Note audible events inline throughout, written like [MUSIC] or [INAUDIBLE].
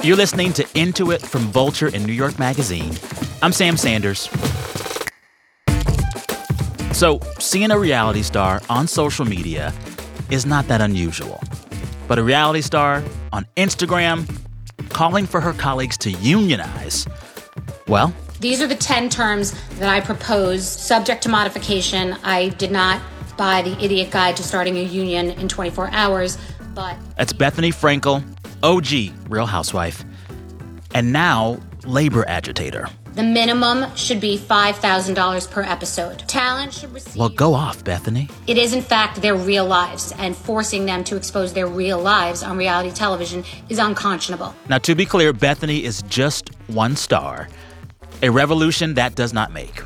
You're listening to Into It from Vulture and New York Magazine. I'm Sam Sanders. So, seeing a reality star on social media is not that unusual. But a reality star on Instagram calling for her colleagues to unionize, well, These are the 10 terms that I propose, subject to modification. I did not buy the idiot guide to starting a union in 24 hours, but that's Bethenny Frankel, OG Real Housewife, and now labor agitator. the minimum should be $5,000 per episode. Talent should receive. Well, go off, Bethenny. It is, in fact, their real lives, and forcing them to expose their real lives on reality television is unconscionable. Now, to be clear, Bethenny is just one star, a revolution that does not make.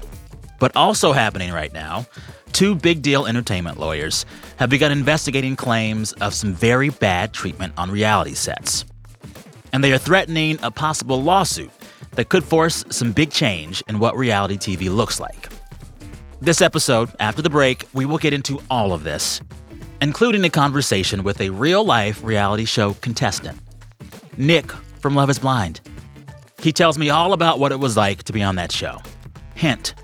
But also happening right now, two big deal entertainment lawyers have begun investigating claims of some very bad treatment on reality sets. And they are threatening a possible lawsuit that could force some big change in what reality TV looks like. This episode, after the break, we will get into all of this, including a conversation with a real life reality show contestant, Nick from Love is Blind. He tells me all about what it was like to be on that show. Hint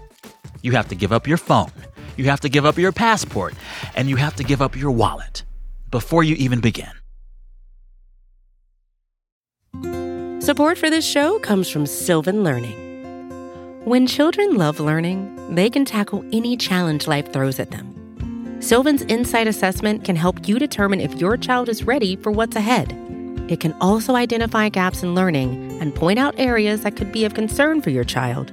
you have to give up your phone, you have to give up your passport, and you have to give up your wallet before you even begin. Support for this show comes from Sylvan Learning. When children love learning, they can tackle any challenge life throws at them. Sylvan's Insight Assessment can help you determine if your child is ready for what's ahead. It can also identify gaps in learning and point out areas that could be of concern for your child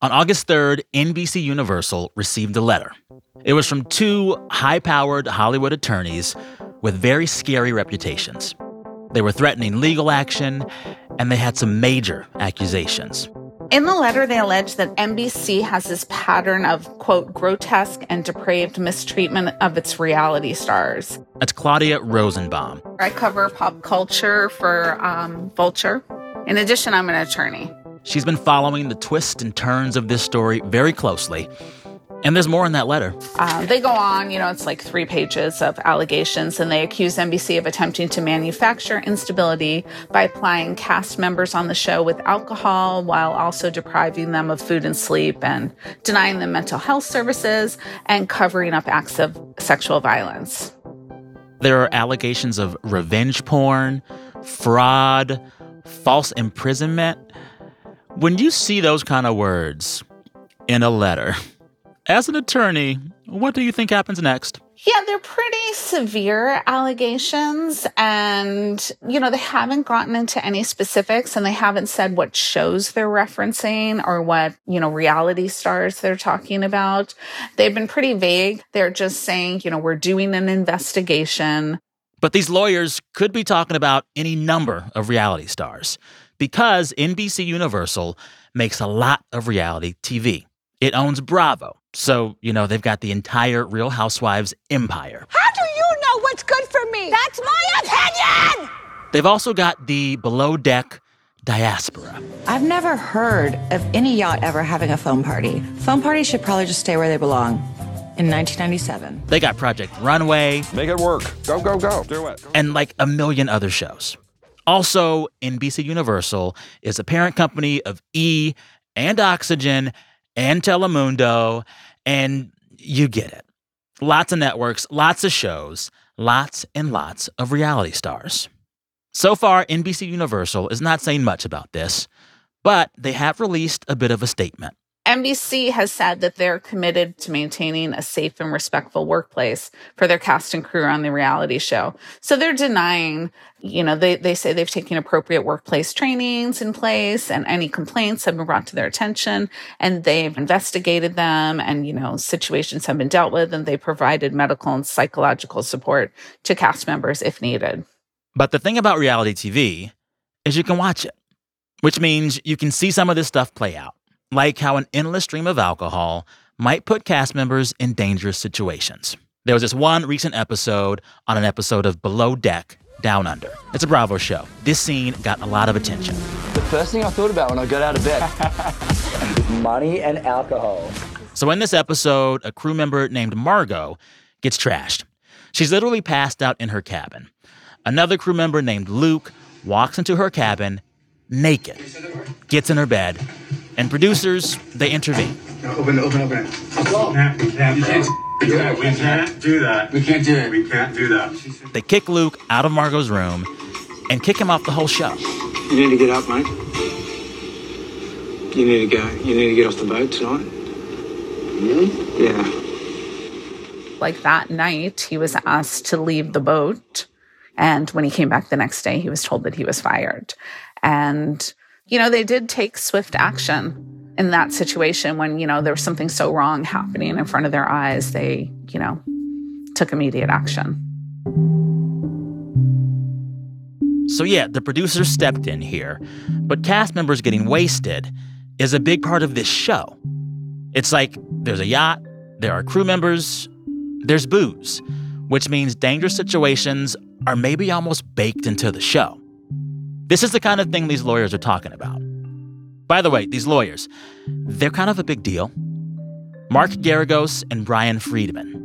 On August 3rd, NBC Universal received a letter. It was from two high powered Hollywood attorneys with very scary reputations. They were threatening legal action, and they had some major accusations. In the letter, they allege that NBC has this pattern of, quote, grotesque and depraved mistreatment of its reality stars. That's Claudia Rosenbaum. I cover pop culture for um, Vulture. In addition, I'm an attorney. She's been following the twists and turns of this story very closely. And there's more in that letter. Uh, they go on, you know, it's like three pages of allegations, and they accuse NBC of attempting to manufacture instability by applying cast members on the show with alcohol while also depriving them of food and sleep and denying them mental health services and covering up acts of sexual violence. There are allegations of revenge porn, fraud, false imprisonment. When you see those kind of words in a letter, as an attorney, what do you think happens next? Yeah, they're pretty severe allegations. And, you know, they haven't gotten into any specifics and they haven't said what shows they're referencing or what, you know, reality stars they're talking about. They've been pretty vague. They're just saying, you know, we're doing an investigation. But these lawyers could be talking about any number of reality stars because NBC Universal makes a lot of reality TV. It owns Bravo. So, you know, they've got the entire Real Housewives empire. How do you know what's good for me? That's my opinion! They've also got the below deck diaspora. I've never heard of any yacht ever having a foam party. Foam parties should probably just stay where they belong. In 1997. They got Project Runway. Make it work. Go, go, go. Do it. And like a million other shows. Also, NBC Universal is a parent company of E and Oxygen and Telemundo, and you get it. Lots of networks, lots of shows, lots and lots of reality stars. So far, NBC Universal is not saying much about this, but they have released a bit of a statement. NBC has said that they're committed to maintaining a safe and respectful workplace for their cast and crew on the reality show. So they're denying, you know, they, they say they've taken appropriate workplace trainings in place and any complaints have been brought to their attention and they've investigated them and, you know, situations have been dealt with and they provided medical and psychological support to cast members if needed. But the thing about reality TV is you can watch it, which means you can see some of this stuff play out like how an endless stream of alcohol might put cast members in dangerous situations. There was this one recent episode on an episode of Below Deck Down Under. It's a Bravo show. This scene got a lot of attention. The first thing I thought about when I got out of bed [LAUGHS] money and alcohol. So, in this episode, a crew member named Margot gets trashed. She's literally passed out in her cabin. Another crew member named Luke walks into her cabin naked, gets in her bed, and producers, they intervene. Open it, open open it. We can't, we can't, we can't, we can't do that. We can't do it. We can't do that. They kick Luke out of Margot's room and kick him off the whole show. You need to get up, mate. You need to go. You need to get off the boat tonight. Really? Yeah. Like that night, he was asked to leave the boat. And when he came back the next day, he was told that he was fired. And, you know, they did take swift action in that situation when, you know, there was something so wrong happening in front of their eyes. They, you know, took immediate action. So, yeah, the producers stepped in here, but cast members getting wasted is a big part of this show. It's like there's a yacht, there are crew members, there's booze, which means dangerous situations are maybe almost baked into the show. This is the kind of thing these lawyers are talking about. By the way, these lawyers, they're kind of a big deal. Mark Garagos and Bryan Freedman.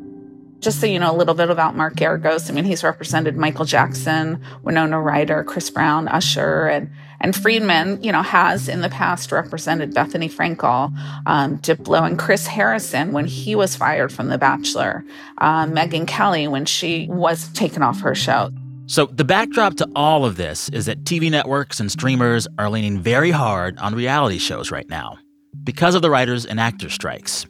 Just so you know a little bit about Mark Garagos, I mean, he's represented Michael Jackson, Winona Ryder, Chris Brown, Usher, and and Friedman, you know, has in the past represented Bethenny Frankel, um, Diplo, and Chris Harrison when he was fired from The Bachelor, uh, Megyn Kelly when she was taken off her show. So, the backdrop to all of this is that TV networks and streamers are leaning very hard on reality shows right now because of the writers and actors strikes.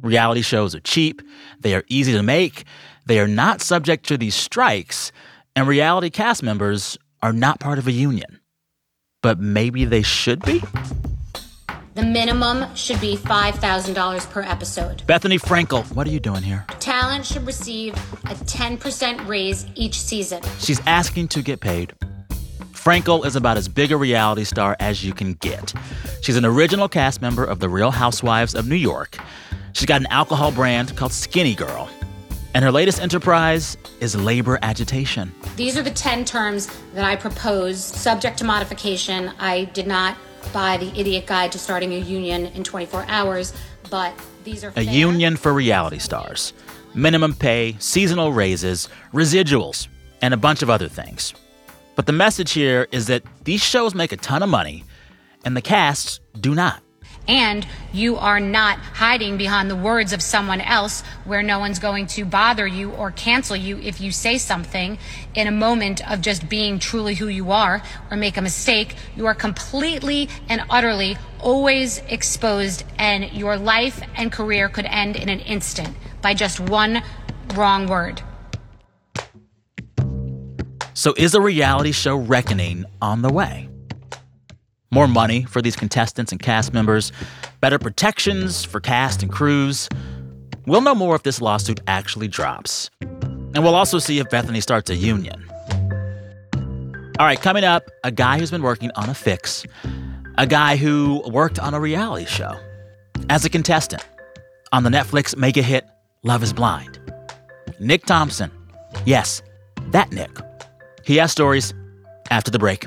Reality shows are cheap, they are easy to make, they are not subject to these strikes, and reality cast members are not part of a union. But maybe they should be? The minimum should be $5,000 per episode. Bethenny Frankel, what are you doing here? Talent should receive a 10% raise each season. She's asking to get paid. Frankel is about as big a reality star as you can get. She's an original cast member of The Real Housewives of New York. She's got an alcohol brand called Skinny Girl. And her latest enterprise is labor agitation. These are the 10 terms that I propose, subject to modification. I did not buy the idiot guide to starting a union in 24 hours, but these are A fair. union for reality stars. Minimum pay, seasonal raises, residuals, and a bunch of other things. But the message here is that these shows make a ton of money, and the casts do not. And you are not hiding behind the words of someone else where no one's going to bother you or cancel you if you say something in a moment of just being truly who you are or make a mistake. You are completely and utterly always exposed, and your life and career could end in an instant by just one wrong word. So, is a reality show reckoning on the way? More money for these contestants and cast members, better protections for cast and crews. We'll know more if this lawsuit actually drops. And we'll also see if Bethenny starts a union. All right, coming up, a guy who's been working on a fix, a guy who worked on a reality show as a contestant on the Netflix mega hit Love is Blind. Nick Thompson. Yes, that Nick. He has stories after the break.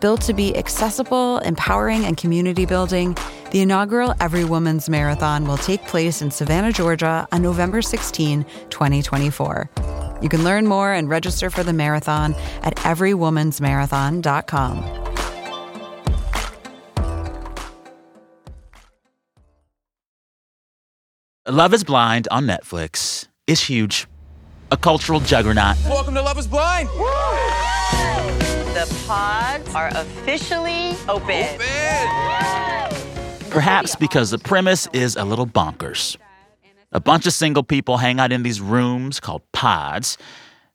Built to be accessible, empowering, and community building, The inaugural Every Woman's Marathon will take place in Savannah, Georgia on November 16, 2024. You can learn more and register for the marathon at everywomansmarathon.com. Love is Blind on Netflix is huge, a cultural juggernaut. Welcome to Love is Blind. The pods are officially open. Perhaps because the premise is a little bonkers. A bunch of single people hang out in these rooms called pods.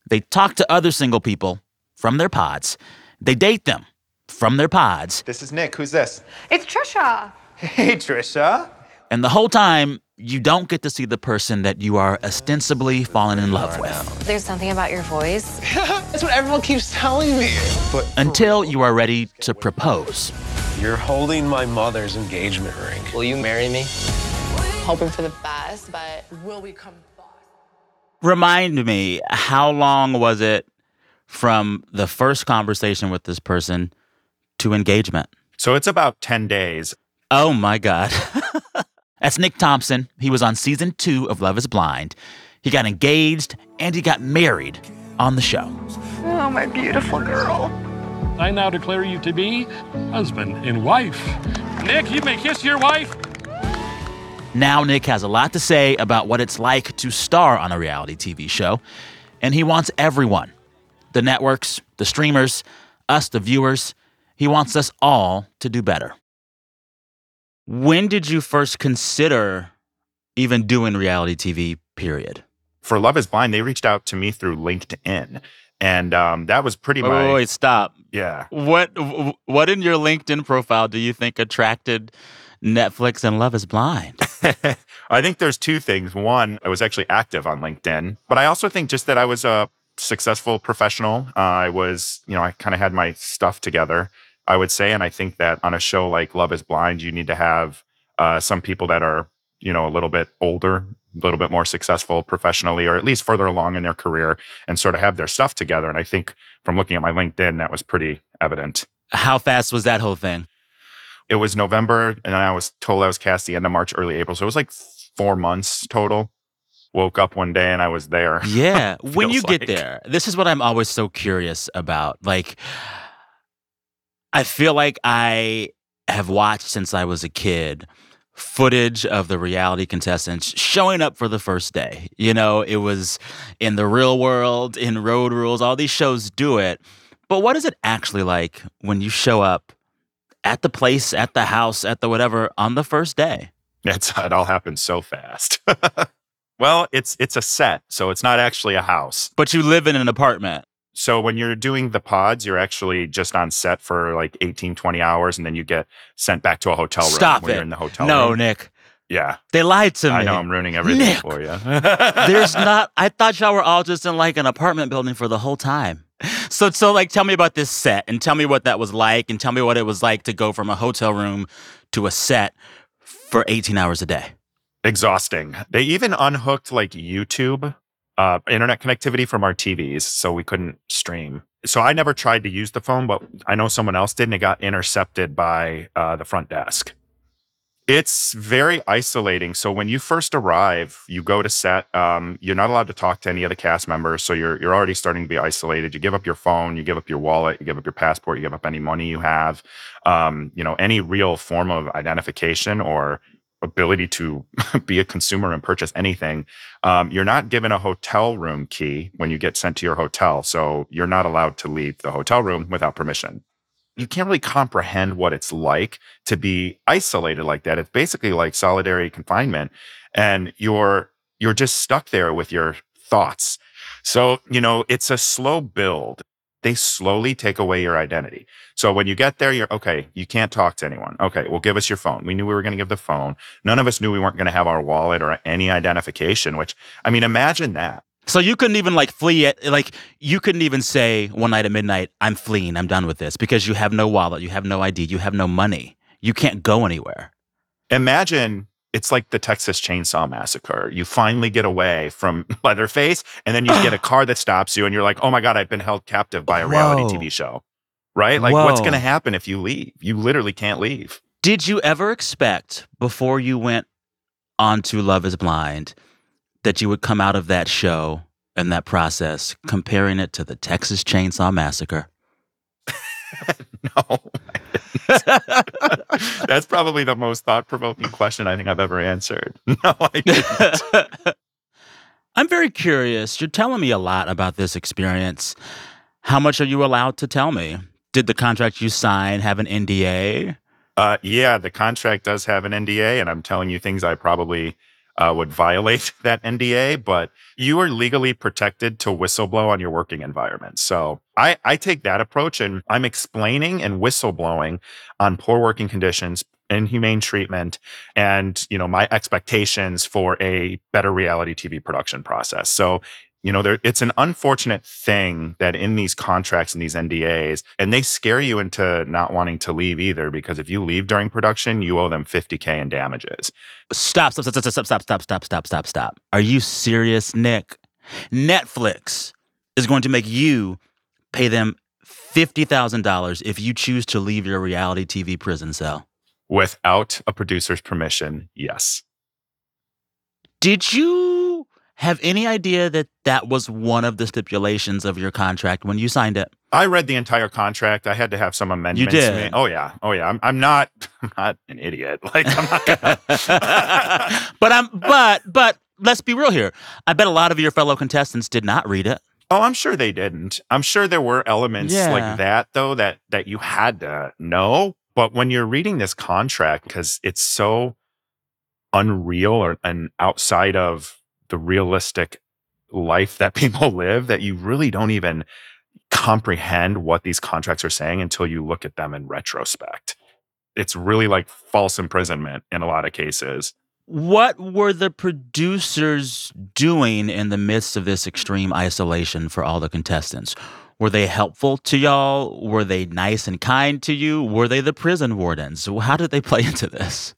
They talk to other single people from their pods. They date them from their pods. This is Nick. Who's this? It's Trisha. Hey, Trisha. And the whole time, you don't get to see the person that you are ostensibly falling in love with. There's something about your voice. [LAUGHS] That's what everyone keeps telling me. But Until you are ready to propose. You're holding my mother's engagement ring. Will you marry me? Hoping for the best, but will we come boss? Remind me, how long was it from the first conversation with this person to engagement? So it's about 10 days. Oh my God. [LAUGHS] That's Nick Thompson. He was on season two of Love is Blind. He got engaged and he got married on the show. Oh, my beautiful girl. I now declare you to be husband and wife. Nick, you may kiss your wife. Now, Nick has a lot to say about what it's like to star on a reality TV show, and he wants everyone the networks, the streamers, us, the viewers he wants us all to do better. When did you first consider even doing reality TV, period? For Love is Blind, they reached out to me through LinkedIn. And um, that was pretty Wait, much. wait, wait, stop. Yeah. What what in your LinkedIn profile do you think attracted Netflix and Love is Blind? [LAUGHS] I think there's two things. One, I was actually active on LinkedIn, but I also think just that I was a successful professional. Uh, I was, you know, I kind of had my stuff together, I would say. And I think that on a show like Love is Blind, you need to have uh, some people that are, you know, a little bit older, a little bit more successful professionally, or at least further along in their career and sort of have their stuff together. And I think from looking at my LinkedIn, that was pretty evident. How fast was that whole thing? It was November, and I was told I was cast the end of March, early April. So it was like four months total. Woke up one day and I was there. Yeah. [LAUGHS] when you Feels get there, this is what I'm always so curious about. Like, I feel like I have watched since I was a kid footage of the reality contestants showing up for the first day. You know, it was in the real world, in Road Rules, all these shows do it. But what is it actually like when you show up at the place, at the house, at the whatever on the first day? It's it all happened so fast. [LAUGHS] well, it's it's a set, so it's not actually a house. But you live in an apartment. So when you're doing the pods, you're actually just on set for like 18, 20 hours, and then you get sent back to a hotel room Stop when it. you're in the hotel room. no, room. Nick. Yeah. They lied to me. I know I'm ruining everything Nick. for you. [LAUGHS] There's [LAUGHS] not. I thought y'all were all just in like an apartment building for the whole time. So, so like, tell me about this set and tell me what that was like, and tell me what it was like to go from a hotel room to a set for 18 hours a day. exhausting. They even unhooked like YouTube uh, internet connectivity from our TVs, so we couldn't stream. So I never tried to use the phone, but I know someone else did, and it got intercepted by uh, the front desk. It's very isolating. So when you first arrive, you go to set. Um, you're not allowed to talk to any of the cast members, so you're you're already starting to be isolated. You give up your phone, you give up your wallet, you give up your passport, you give up any money you have. Um, you know, any real form of identification or ability to [LAUGHS] be a consumer and purchase anything. Um, you're not given a hotel room key when you get sent to your hotel, so you're not allowed to leave the hotel room without permission you can't really comprehend what it's like to be isolated like that. It's basically like solitary confinement and you're you're just stuck there with your thoughts. So, you know, it's a slow build. They slowly take away your identity. So when you get there, you're okay, you can't talk to anyone. Okay, well, give us your phone. We knew we were going to give the phone. None of us knew we weren't going to have our wallet or any identification, which I mean, imagine that. So you couldn't even like flee it. Like you couldn't even say one night at midnight, "I'm fleeing. I'm done with this," because you have no wallet, you have no ID, you have no money. You can't go anywhere. imagine it's like the Texas Chainsaw Massacre. You finally get away from [LAUGHS] Leatherface, and then you get a [SIGHS] car that stops you, and you're like, "Oh my god, I've been held captive by a reality TV show." Right? Like, what's going to happen if you leave? You literally can't leave. Did you ever expect before you went on to Love is Blind that you would come out of that show and that process comparing it to the Texas Chainsaw Massacre? [LAUGHS] no. [LAUGHS] That's probably the most thought provoking question I think I've ever answered. [LAUGHS] No, I didn't. [LAUGHS] I'm very curious. You're telling me a lot about this experience. How much are you allowed to tell me? Did the contract you sign have an NDA? Uh, yeah, the contract does have an NDA, and I'm telling you things I probably uh, would violate [LAUGHS] that NDA, but you are legally protected to whistleblow on your working environment. So I, I take that approach and I'm explaining and whistleblowing on poor working conditions, inhumane treatment, and you know my expectations for a better reality TV production process. So you know, there, it's an unfortunate thing that in these contracts and these NDAs, and they scare you into not wanting to leave either, because if you leave during production, you owe them 50K in damages. Stop, stop, stop, stop, stop, stop, stop, stop, stop, stop, stop. Are you serious, Nick? Netflix is going to make you pay them $50,000 if you choose to leave your reality TV prison cell. Without a producer's permission, yes. Did you have any idea that that was one of the stipulations of your contract when you signed it? I read the entire contract. I had to have some amendments. You did? Oh yeah, oh yeah. I'm, I'm not, [LAUGHS] I'm not an idiot. [LAUGHS] Like I'm not gonna. [LAUGHS] but I'm, but, but let's be real here. I bet a lot of your fellow contestants did not read it. Oh, I'm sure they didn't. I'm sure there were elements Yeah. like that though that that you had to know. But when you're reading this contract, because it's so unreal or and outside of the realistic life that [LAUGHS] people live, that you really don't even comprehend what these contracts are saying until you look at them in retrospect. It's really like false imprisonment in a lot of cases. What were the producers doing in the midst of this extreme isolation for all the contestants? Were they helpful to y'all? Were they nice and kind to you? Were they the prison wardens? How did they play [LAUGHS] into this?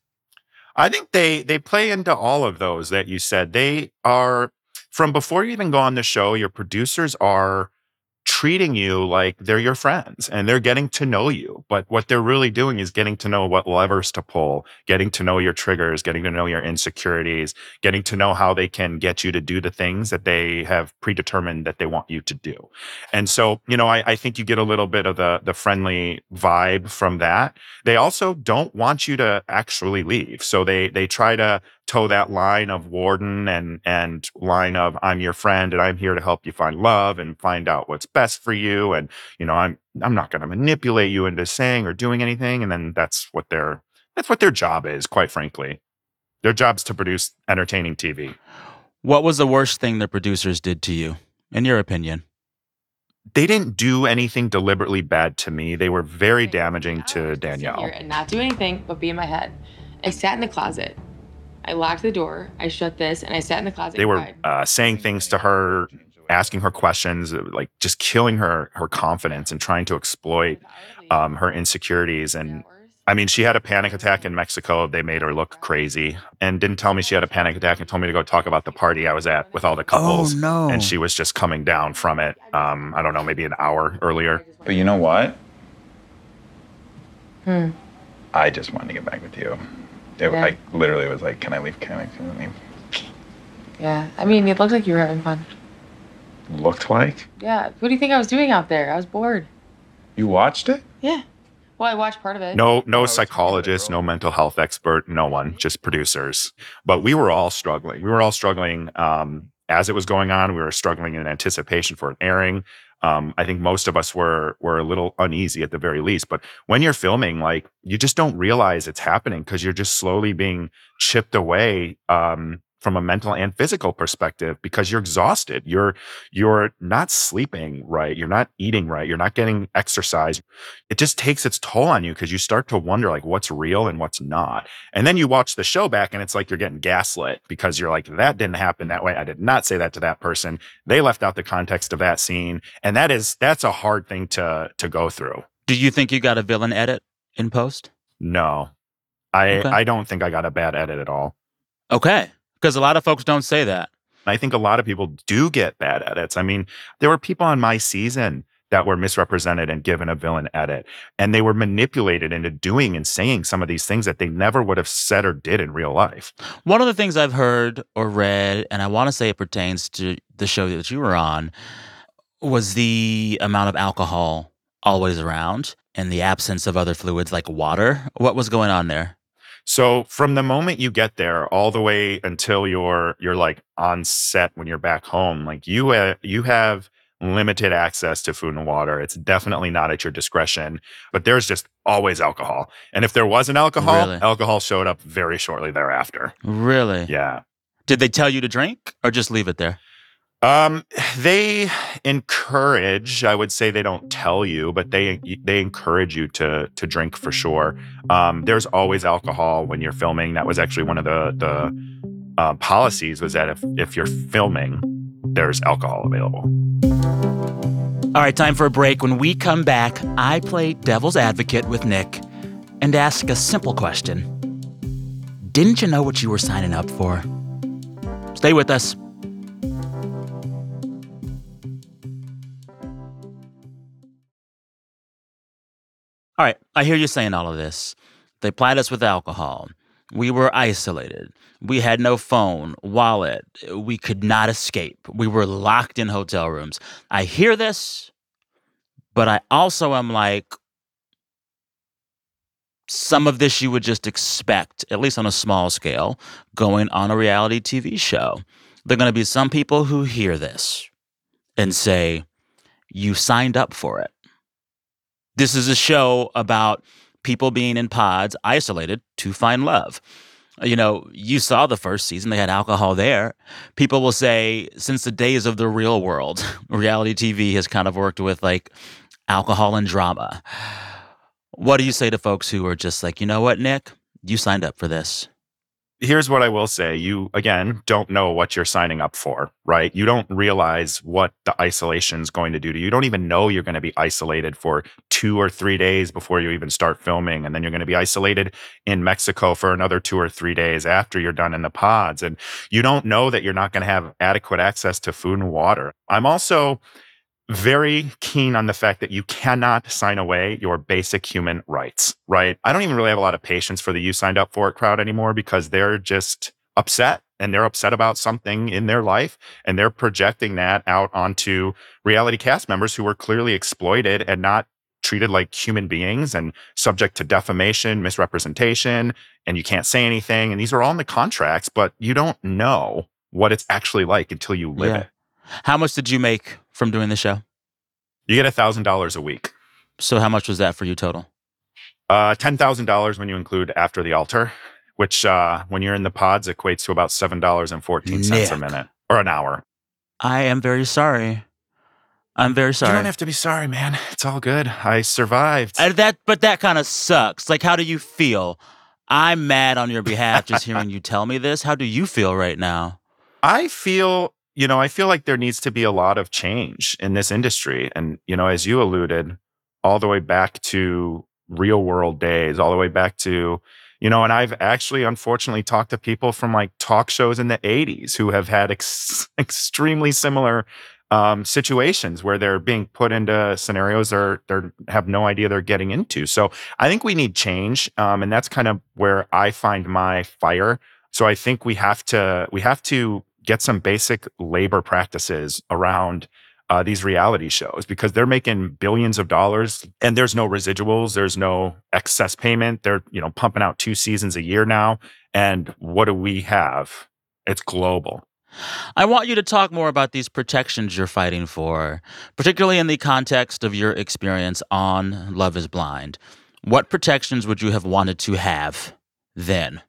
I think they they play into all of those that you said. They are from before you even go on the show, your producers are treating you like they're your friends and they're getting to know you. But what they're really doing is getting to know what levers to pull, getting to know your triggers, getting to know your insecurities, getting to know how they can get you to do the things that they have predetermined that they want you to do. And so, you know, I, I think you get a little bit of the the friendly vibe from that. They also don't want you to actually leave. So they they try to toe that line of warden and and line of I'm your friend and I'm here to help you find love and find out what's best for you and you know I'm I'm not going to manipulate you into saying or doing anything and then that's what their that's what their job is quite frankly. Their job's to produce entertaining TV. What was the worst thing the producers did to you, in your opinion? They didn't do anything deliberately bad to me. They were very damaging to Danielle. and not do anything but be in my head. I sat in the closet. I locked the door. I shut this, and I sat in the closet. they were uh, saying things to her asking her questions uh, like just killing her her confidence and trying to exploit um, her insecurities and i mean she had a panic attack in mexico they made her look crazy and didn't tell me she had a panic attack and told me to go talk about the party i was at with all the couples Oh no. and she was just coming down from it um, i don't know maybe an hour earlier But you know what? Hmm. I just wanted to get back with you. It, Yeah. I literally was like, "Can I leave? Can I can I leave?" Yeah. I mean, it looked like you were having fun. Looked like Yeah. What do you think I was doing out there? I was bored. you watched it. Yeah. Well, I watched part of it. no no psychologist no mental health expert no one just producers but we were all struggling we were all struggling um, as it was going on we were struggling in anticipation for an airing um, i think most of us were were a little uneasy at the very least but when you're filming like you just don't realize it's happening because you're just slowly being chipped away um, from a mental and physical perspective because you're exhausted. You're you're not sleeping right. You're not eating right. You're not getting exercise. It just takes its toll on you because you start to wonder like what's real and what's not. And then you watch the show back and it's like you're getting gaslit because you're like that didn't happen that way. I did not say that to that person. They left out the context of that scene. And that is that's a hard thing to to go through. Do you think you got a villain edit in post? no. I Okay. i don't think i got a bad edit at all. Okay. Because a lot of folks don't say that. I think a lot of people do get bad edits. I mean, there were people on my season that were misrepresented and given a villain edit. And they were manipulated into doing and saying some of these things that they never would have said or did in real life. One of the things I've heard or read, and I want to say it pertains to the show that you were on, was the amount of alcohol always around and the absence of other fluids like water. What was going on there? So from the moment you get there all the way until you're you're like on set when you're back home, like you uh, you have limited access to food and water. It's definitely not at your discretion, but there's just always alcohol. And if there wasn't alcohol, Really? alcohol showed up very shortly thereafter. Really? Yeah. Did they tell you to drink or just leave it there? Um, they encourage. I would say they don't tell you, but they they encourage you to to drink for sure. Um, there's always alcohol when you're filming. That was actually one of the the uh, policies was that if if you're filming, there's alcohol available. All right, time for a break. When we come back, I play devil's advocate with Nick and ask a simple question Didn't you know what you were signing up for? Stay with us. All right, I hear you saying all of this. They plied us with alcohol. We were isolated. We had no phone, wallet. We could not escape. We were locked in hotel rooms. I hear this, but I also am like, some of this you would just expect, at least on a small scale, going on a reality TV show. There are going to be some people who hear this and say, You signed up for it. This is a show about people being in pods, isolated to find love. You know, you saw the first season, they had alcohol there. People will say, since the days of the real world, [LAUGHS] reality TV has kind of worked with like alcohol and drama. What do you say to folks who are just like, you know what, Nick? You signed up for this. Here's what I will say. You, again, don't know what you're signing up for, right? You don't realize what the isolation is going to do to you. You don't even know you're going to be isolated for two or three days before you even start filming. And then you're going to be isolated in Mexico for another two or three days after you're done in the pods. And you don't know that you're not going to have adequate access to food and water. I'm also very keen on the fact that you cannot sign away your basic human rights, right? I don't even really have a lot of patience for the you signed up for it crowd anymore because they're just upset and they're upset about something in their life and they're projecting that out onto reality cast members who were clearly exploited and not treated like human beings and subject to defamation, misrepresentation, and you can't say anything. And these are all in the contracts, but you don't know what it's actually like until you live Yeah. it. How much did you make from doing the show? You get a thousand dollars a week. So, how much was that for you total? Uh, ten thousand dollars when you include after the altar, which uh, when you're in the pods equates to about seven dollars and fourteen cents a minute or an hour. I am very sorry. I'm very sorry. You don't have to be sorry, man. It's all good. I survived. That, but that kind of sucks. Like, how do you feel? I'm mad on your behalf just hearing you tell me this. How do you feel right now? I feel, you know, I feel like there needs to be a lot of change in this industry. And, you know, as you alluded, all the way back to real world days, all the way back to, you know, and I've actually unfortunately talked to people from like talk shows in the 80s who have had ex- [LAUGHS] extremely similar um, situations where they're being put into scenarios they're they have no idea they're getting into. So I think we need change, um, and that's kind of where I find my fire. So I think we have to we have to get some basic labor practices around uh, these reality shows because they're making billions of dollars and there's no residuals, there's no excess payment. They're you know pumping out two seasons a year now, and what do we have? It's global. I want you to talk more about these protections you're fighting for, particularly in the context of your experience on Love is Blind. What protections would you have wanted to have then?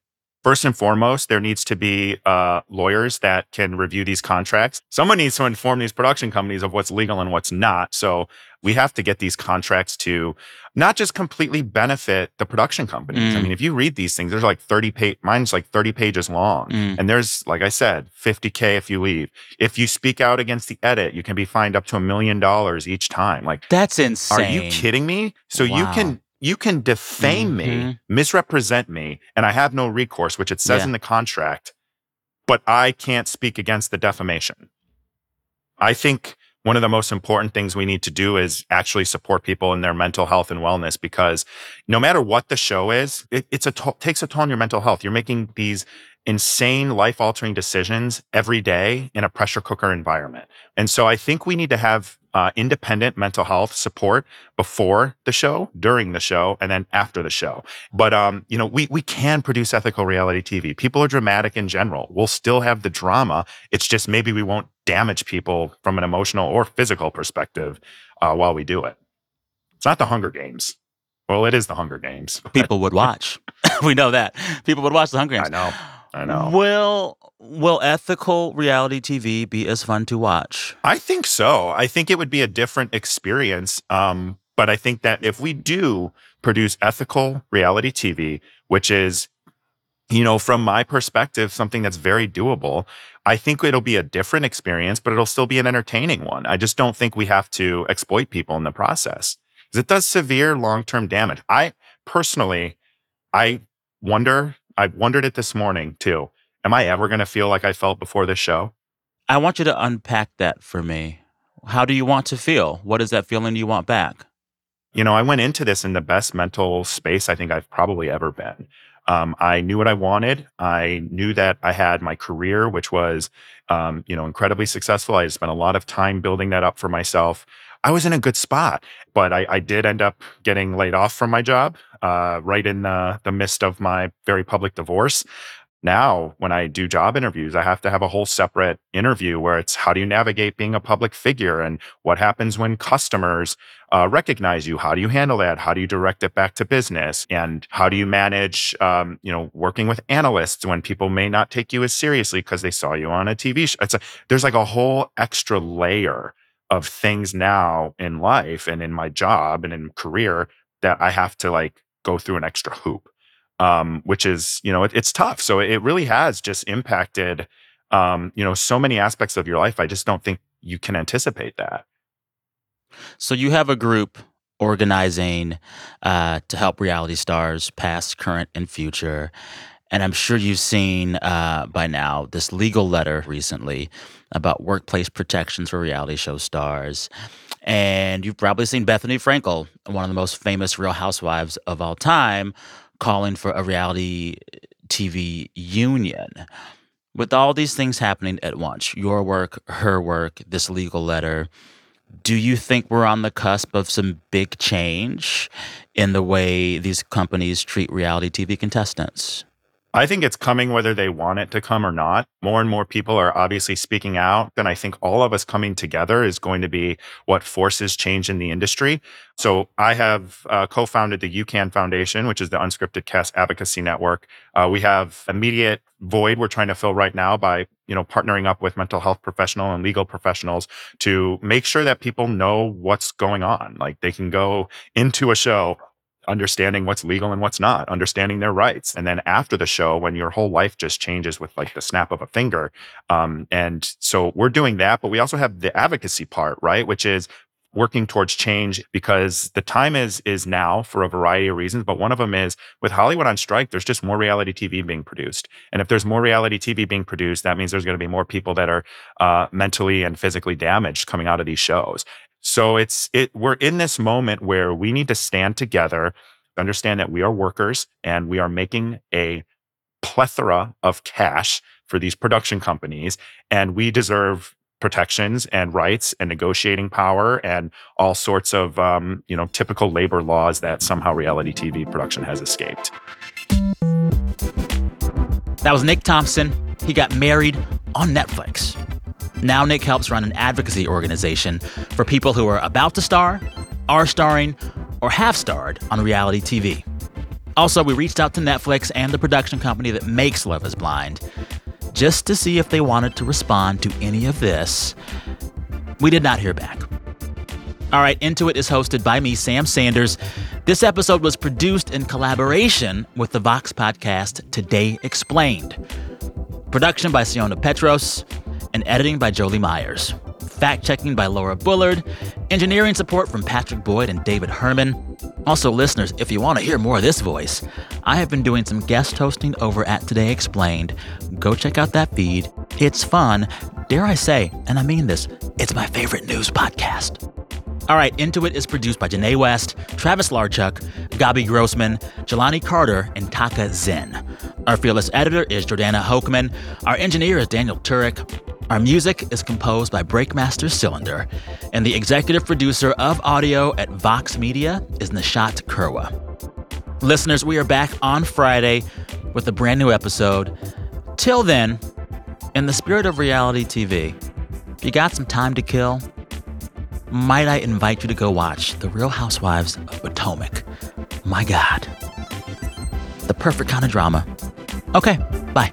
First and foremost, there needs to be uh, lawyers that can review these contracts. Someone needs to inform these production companies of what's legal and what's not. So we have to get these contracts to not just completely benefit the production companies. I Mm. mean, if you read these things, there's like 30 page, mine's like 30 pages long. Mm. And there's, like I said, 50K if you leave. If you speak out against the edit, you can be fined up to a million dollars each time. Like, That's insane. are you kidding me? So you can you can defame me, Mhm. misrepresent me, and I have no recourse, which it says Yeah. in the contract, but I can't speak against the defamation. I think one of the most important things we need to do is actually support people in their mental health and wellness because no matter what the show is, it, it's a takes a toll on your mental health. You're making these insane life altering decisions every day in a pressure cooker environment. And so I think we need to have uh, independent mental health support before the show, during the show, and then after the show. But um, you know, we we can produce ethical reality TV. People are dramatic in general. We'll still have the drama. It's just maybe we won't damage people from an emotional or physical perspective uh, while we do it. It's not the Hunger Games. Well, it is the Hunger Games. [LAUGHS] People would watch. [LAUGHS] we know that. People would watch the Hunger Games. I know. I know. Will will ethical reality TV be as fun to watch? I think so. I think it would be a different experience. Um, but I think that if we do produce ethical reality TV, which is, you know, from my perspective, something that's very doable, I think it'll be a different experience, but it'll still be an entertaining one. I just don't think we have to exploit people in the process because it does severe long term damage. I personally, I wonder I wondered it this morning too. Am I ever going to feel like I felt before this show? I want you to unpack that for me. How do you want to feel? What is that feeling you want back? You know, I went into this in the best mental space I think I've probably ever been. Um, I knew what I wanted. I knew that I had my career, which was, um, you know, incredibly successful. I spent a lot of time building that up for myself. I was in a good spot, but I, I did end up getting laid off from my job uh, right in the, the midst of my very public divorce. Now, when I do job interviews, I have to have a whole separate interview where it's how do you navigate being a public figure and what happens when customers uh, recognize you? How do you handle that? How do you direct it back to business? And how do you manage, um, you know, working with analysts when people may not take you as seriously because they saw you on a TV show? It's a, there's like a whole extra layer of things now in life and in my job and in career that I have to like go through an extra hoop, um, which is, you know, it, it's tough. So it really has just impacted, um, you know, so many aspects of your life. I just don't think you can anticipate that. So you have a group organizing uh, to help reality stars, past, current, and future. And I'm sure you've seen uh, by now this legal letter recently about workplace protections for reality show stars. And you've probably seen Bethenny Frankel, one of the most famous Real Housewives of all time, calling for a reality TV union. With all these things happening at once, your work, her work, this legal letter, do you think we're on the cusp of some big change in the way these companies treat reality TV contestants? I think it's coming whether they want it to come or not. More and more people are obviously speaking out. And I think all of us coming together is going to be what forces change in the industry. So I have uh, co founded the UCAN Foundation, which is the Unscripted Cast Advocacy Network. Uh, we have immediate void we're trying to fill right now by you know partnering up with mental health professional and legal professionals to make sure that people know what's going on like they can go into a show understanding what's legal and what's not, understanding their rights. And then after the show, when your whole life just changes with like the snap of a finger. Um, and so we're doing that, but we also have the advocacy part, right? Which is working towards change because the time is is now for a variety of reasons but one of them is with hollywood on strike there's just more reality tv being produced and if there's more reality tv being produced that means there's going to be more people that are uh, mentally and physically damaged coming out of these shows so it's it we're in this moment where we need to stand together, understand that we are workers and we are making a plethora of cash for these production companies and we deserve protections and rights and negotiating power and all sorts of um, you know typical labor laws that somehow reality TV production has escaped. That was Nick Thompson. He got married on Netflix. Now, Nick helps run an advocacy organization for people who are about to star, are starring, or have starred on reality TV. Also, we reached out to Netflix and the production company that makes Love is Blind just to see if they wanted to respond to any of this. We did not hear back. All right, Into is hosted by me, Sam Sanders. This episode was produced in collaboration with the Vox podcast Today Explained. Production by Siona Petros and editing by Jolie Myers. Fact checking by Laura Bullard. Engineering support from Patrick Boyd and David Herman. Also, listeners, if you want to hear more of this voice, I have been doing some guest hosting over at Today Explained. Go check out that feed. It's fun. Dare I say, and I mean this, It's my favorite news podcast. All right, Into It is produced by Janae West, Travis Larchuk, Gabi Grossman, Jelani Carter, and Taka Zen. Our fearless editor is Jordana Hochman. Our engineer is Daniel Turek. Our music is composed by Breakmaster Cylinder. And the executive producer of audio at Vox Media is Nishat Kurwa. Listeners, we are back on Friday with a brand new episode. Till then, in the spirit of reality TV, if you got some time to kill, might I invite you to go watch The Real Housewives of Potomac? My God. The perfect kind of drama. Okay, bye.